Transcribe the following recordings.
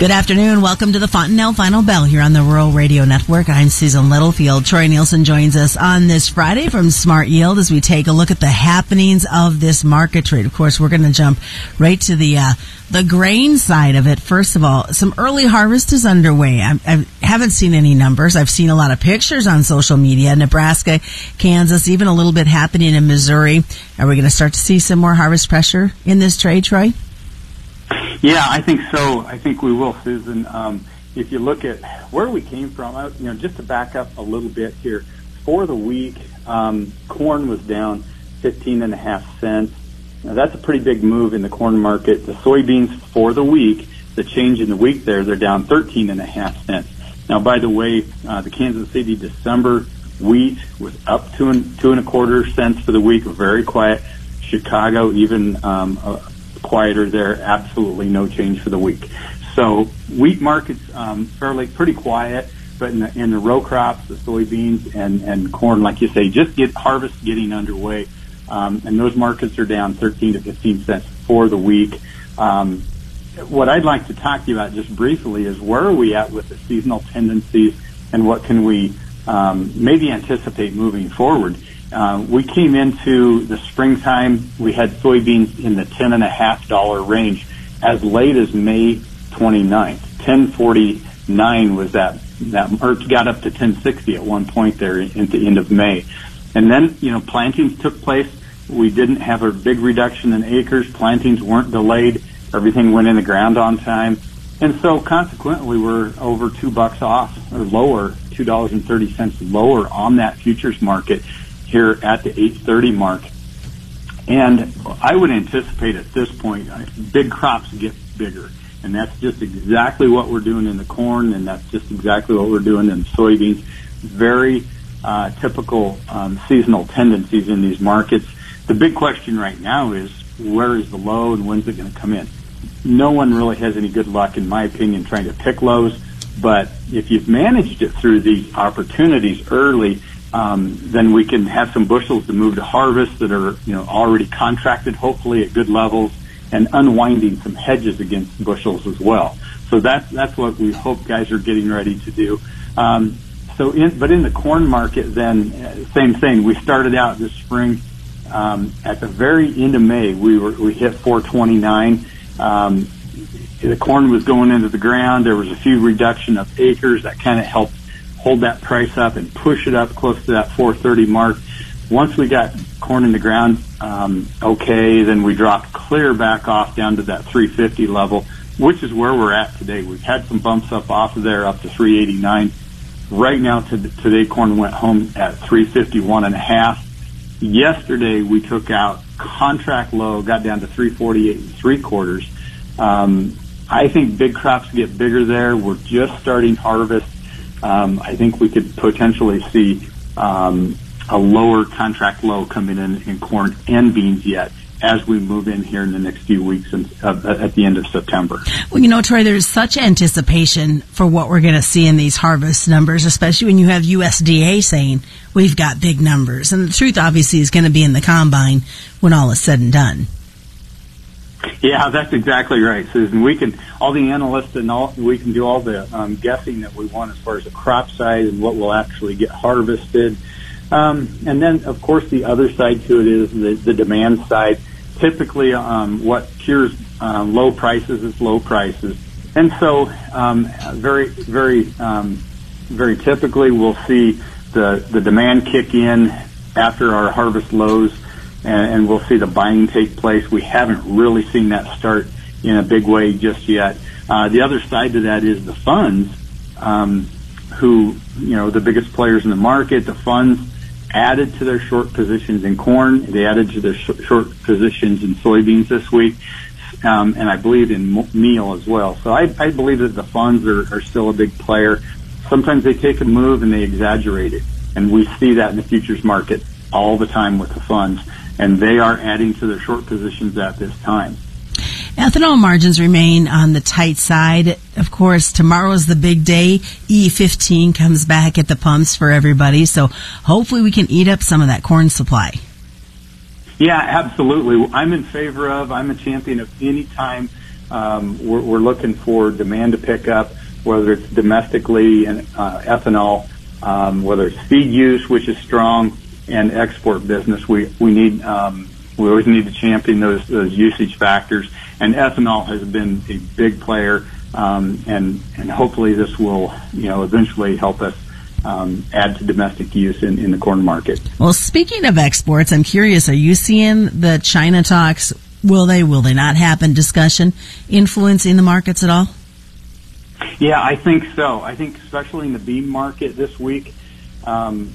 Good afternoon. Welcome to the Fontanelle Final Bell here on the Rural Radio Network. I'm Susan Littlefield. Troy Nielson joins us on this Friday from Smart Yield as we take a look at the happenings of this market trade. Of course, we're going to jump right to the uh, the grain side of it. First of all, some early harvest is underway. I, I haven't seen any numbers. I've seen a lot of pictures on social media. Nebraska, Kansas, even a little bit happening in Missouri. Are we going to start to see some more harvest pressure in this trade, Troy? Yeah, I think so. I think we will, Susan. Um, if you look at where we came from, you know, just to back up a little bit here, for the week, um, corn was down 15 and a half cents. Now that's a pretty big move in the corn market. The soybeans for the week, the change in the week there, they're down 13 and a half cents. Now, by the way, uh, the Kansas City December wheat was up two and two and a quarter cents for the week, very quiet. Chicago even um, quieter there. Absolutely no change for the week. So wheat markets um, fairly pretty quiet, but in the, in the row crops, the soybeans and and corn, like you say, just get harvest getting underway, um, and those markets are down 13 to 15 cents for the week. Um, what I'd like to talk to you about just briefly is where are we at with the seasonal tendencies and what can we um, maybe anticipate moving forward. Uh, we came into the springtime, we had soybeans in the ten and a half dollar range as late as May 29th. 1049 was that, that, got up to 1060 at one point there at the end of May. And then, you know, plantings took place. We didn't have a big reduction in acres. Plantings weren't delayed. Everything went in the ground on time. And so consequently, we're over two bucks off or lower, $2.30 lower on that futures market here at the 830 mark. And I would anticipate at this point, uh, big crops get bigger. And that's just exactly what we're doing in the corn, and that's just exactly what we're doing in soybeans. Very uh, typical um, seasonal tendencies in these markets. The big question right now is where is the low and when's it going to come in? No one really has any good luck, in my opinion, trying to pick lows. But if you've managed it through the opportunities early, um, then we can have some bushels to move to harvest that are you know already contracted, hopefully at good levels, and unwinding some hedges against bushels as well. So that's that's what we hope guys are getting ready to do. Um, so, in, but in the corn market, then uh, same thing. We started out this spring um, at the very end of May. We were we hit 429. Um, the corn was going into the ground. There was a few reduction of acres that kind of helped hold that price up and push it up close to that 430 mark. Once we got corn in the ground, um, okay, then we dropped clear back off down to that 350 level, which is where we're at today. We've had some bumps up off of there up to 389. Right now, today, corn went home at 351 and a half. Yesterday, we took out contract low, got down to 348 and three quarters. Um, I think big crops get bigger there. We're just starting harvest um, I think we could potentially see um, a lower contract low coming in in corn and beans yet as we move in here in the next few weeks and, uh, at the end of September. Well, you know, Troy, there's such anticipation for what we're going to see in these harvest numbers, especially when you have USDA saying we've got big numbers. And the truth obviously is going to be in the combine when all is said and done. Yeah, that's exactly right, Susan. We can all the analysts and all we can do all the um, guessing that we want as far as the crop size and what will actually get harvested. Um, and then, of course, the other side to it is the, the demand side. Typically, um, what cures um, low prices is low prices, and so um, very, very, um, very typically, we'll see the the demand kick in after our harvest lows and, and we'll see the buying take place. We haven't really seen that start in a big way just yet. Uh, the other side to that is the funds, um, who, you know, the biggest players in the market, the funds added to their short positions in corn. They added to their sh- short positions in soybeans this week. Um, and I believe in meal as well. So I, I believe that the funds are, are still a big player. Sometimes they take a move and they exaggerate it. And we see that in the futures market all the time with the funds and they are adding to their short positions at this time. Ethanol margins remain on the tight side. Of course, tomorrow's the big day. E15 comes back at the pumps for everybody, so hopefully we can eat up some of that corn supply. Yeah, absolutely. I'm in favor of, I'm a champion of any time um, we're, we're looking for demand to pick up, whether it's domestically and uh, ethanol, um, whether it's feed use, which is strong, and export business. We we need um, we always need to champion those those usage factors, and ethanol has been a big player, um, and and hopefully this will you know eventually help us um, add to domestic use in, in the corn market. Well, speaking of exports, I'm curious: Are you seeing the China talks? Will they? Will they not happen? Discussion influencing the markets at all? Yeah, I think so. I think especially in the bean market this week, um,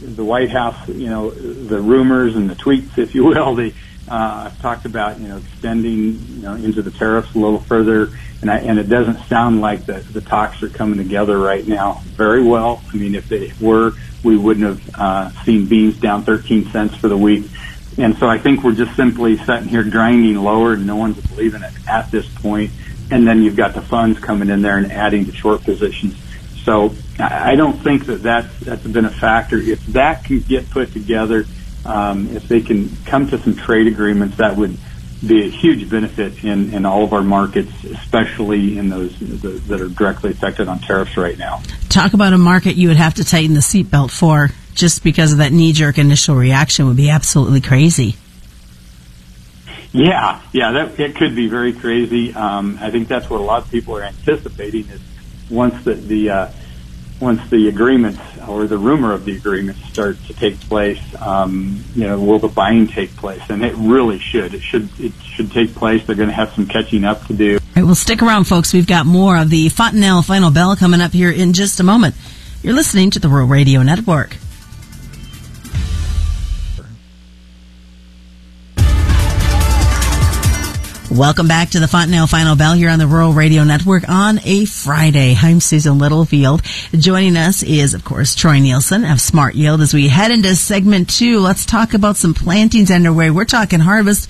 the White House, you know, the rumors and the tweets, if you will, they uh, I've talked about, you know, extending, you know, into the tariffs a little further, and I, and it doesn't sound like the the talks are coming together right now very well. I mean, if they were, we wouldn't have uh, seen beans down 13 cents for the week. And so I think we're just simply sitting here grinding lower and no one's believing it at this point. And then you've got the funds coming in there and adding to short positions. So I don't think that that's, that's been a factor. If that can get put together, um, if they can come to some trade agreements, that would be a huge benefit in, in all of our markets, especially in those that are directly affected on tariffs right now. Talk about a market you would have to tighten the seatbelt for just because of that knee jerk initial reaction would be absolutely crazy. Yeah, yeah, that it could be very crazy. Um, I think that's what a lot of people are anticipating is once the the uh, once the agreements or the rumor of the agreements start to take place, um, you know, will the buying take place? And it really should. It should. It should take place. They're going to have some catching up to do. All right, well, stick around, folks. We've got more of the Fontanelle Final Bell coming up here in just a moment. You're listening to the Rural Radio Network. Welcome back to the Fontanelle Final Bell here on the Rural Radio Network on a Friday. I'm Susan Littlefield. Joining us is, of course, Troy Nielson of Smart Yield. As we head into segment two, let's talk about some plantings underway. We're talking harvest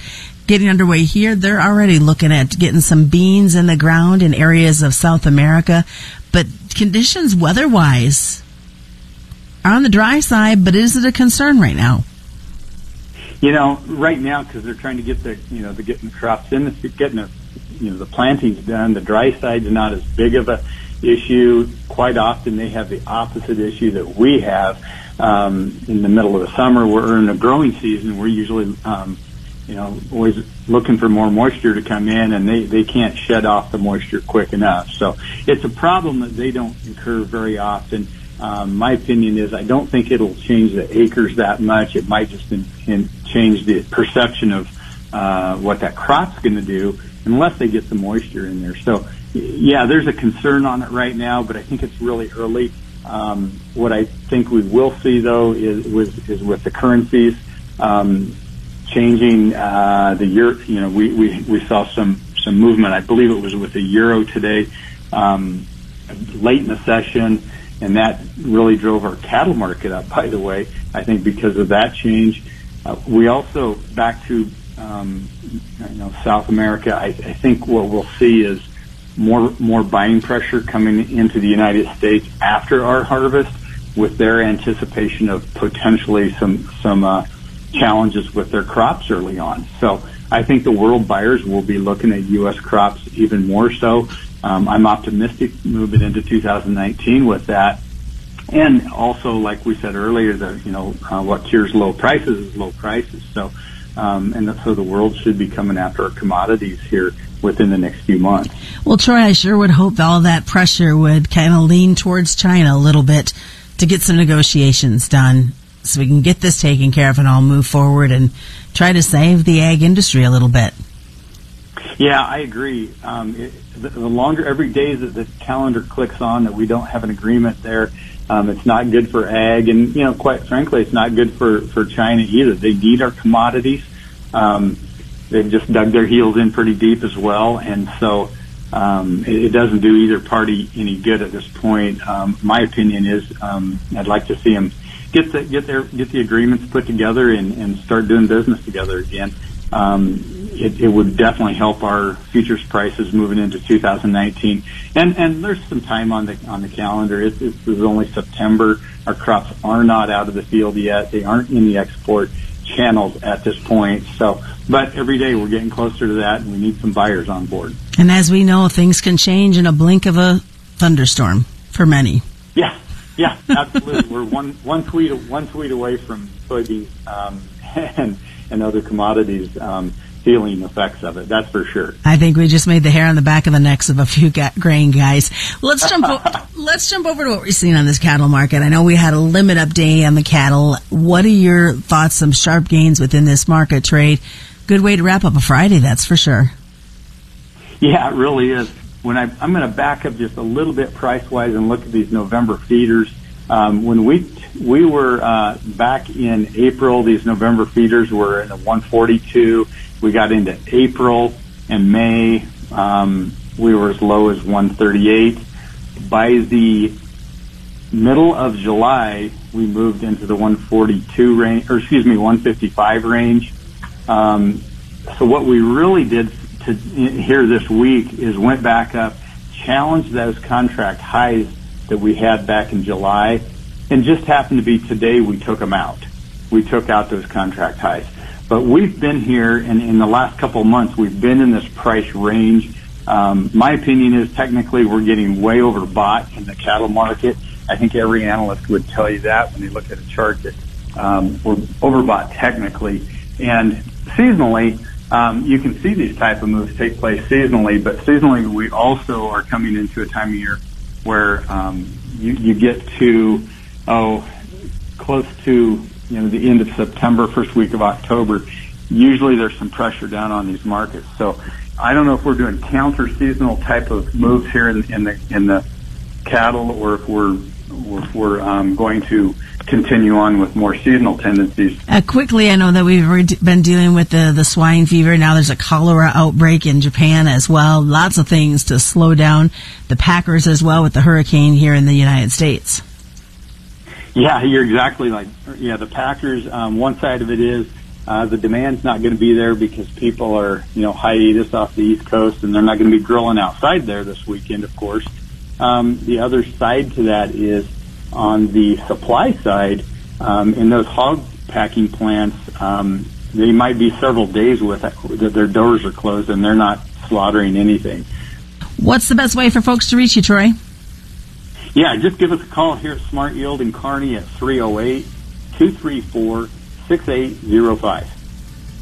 getting underway here. They're already looking at getting some beans in the ground in areas of South America, but conditions weather-wise are on the dry side, but is it a concern right now? You know, right now because they're trying to get the you know the getting the crops in, the, getting the you know the plantings done. The dry side's not as big of a issue. Quite often they have the opposite issue that we have um, in the middle of the summer. We're in a growing season. We're usually um, you know always looking for more moisture to come in, and they they can't shed off the moisture quick enough. So it's a problem that they don't incur very often. Um, my opinion is I don't think it'll change the acres that much. It might just in, in change the perception of uh, what that crop's going to do unless they get some moisture in there. So, yeah, there's a concern on it right now, but I think it's really early. Um, what I think we will see though is with is with the currencies um, changing uh, the euro. You know, we, we we saw some some movement. I believe it was with the euro today, um, late in the session, and that really drove our cattle market up. By the way, I think because of that change. Uh, we also back to um, you know South America. I, I think what we'll see is more more buying pressure coming into the United States after our harvest, with their anticipation of potentially some some uh, challenges with their crops early on. So I think the world buyers will be looking at U.S. crops even more so. Um, I'm optimistic moving into 2019 with that. And also, like we said earlier, the you know uh, what cures low prices is low prices. So, um, and so the world should be coming after our commodities here within the next few months. Well, Troy, I sure would hope all that pressure would kind of lean towards China a little bit to get some negotiations done, so we can get this taken care of and all move forward and try to save the ag industry a little bit. Yeah, I agree. Um, it, the, the longer every day that the calendar clicks on that we don't have an agreement there um, it's not good for ag, and you know, quite frankly, it's not good for for China either. They need our commodities. Um, they've just dug their heels in pretty deep as well, and so um, it, it doesn't do either party any good at this point. Um, my opinion is um, I'd like to see them get the get their get the agreements put together and, and start doing business together again. Um, it, it would definitely help our futures prices moving into 2019. And and there's some time on the on the calendar. It's, it's, it's only September. Our crops are not out of the field yet. They aren't in the export channels at this point. So, but every day we're getting closer to that, and we need some buyers on board. And as we know, things can change in a blink of a thunderstorm for many. Yeah, yeah, absolutely. we're one one tweet one tweet away from soybeans um, and and other commodities. Um, feeling effects of it. That's for sure. I think we just made the hair on the back of the necks of a few ga- grain guys. Let's jump. o- let's jump over to what we're seeing on this cattle market. I know we had a limit up day on the cattle. What are your thoughts? Some sharp gains within this market trade. Good way to wrap up a Friday, that's for sure. Yeah, it really is. When I, I'm going to back up just a little bit price wise and look at these November feeders. Um, when we we were uh, back in April, these November feeders were in the 142. We got into April and May. Um, we were as low as 138. By the middle of July, we moved into the 142 range, or excuse me, 155 range. Um, so what we really did to here this week is went back up, challenged those contract highs that we had back in July, and just happened to be today we took them out. We took out those contract highs. But we've been here, and in the last couple of months, we've been in this price range. Um, my opinion is technically we're getting way overbought in the cattle market. I think every analyst would tell you that when they look at a chart that um, we're overbought technically. And seasonally, um, you can see these type of moves take place seasonally, but seasonally we also are coming into a time of year where um, you, you get to oh close to you know the end of September, first week of October. Usually there's some pressure down on these markets. So I don't know if we're doing counter seasonal type of moves here in, in the in the cattle, or if we're we're um, going to continue on with more seasonal tendencies. Uh, quickly, I know that we've re- been dealing with the, the swine fever. Now there's a cholera outbreak in Japan as well. Lots of things to slow down the packers as well with the hurricane here in the United States. Yeah, you're exactly like yeah. The Packers. Um, one side of it is uh, the demand's not going to be there because people are you know hiatus off the East Coast and they're not going to be grilling outside there this weekend, of course. Um, the other side to that is on the supply side um, in those hog packing plants. Um, they might be several days with that their doors are closed and they're not slaughtering anything. What's the best way for folks to reach you, Troy? Yeah, just give us a call here at Smart Yield in Kearney at 308 234 6805.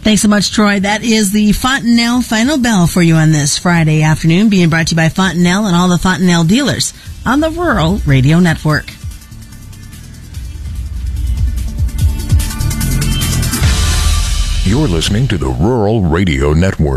Thanks so much, Troy. That is the Fontanelle Final Bell for you on this Friday afternoon, being brought to you by Fontanelle and all the Fontanelle dealers on the Rural Radio Network. You're listening to the Rural Radio Network.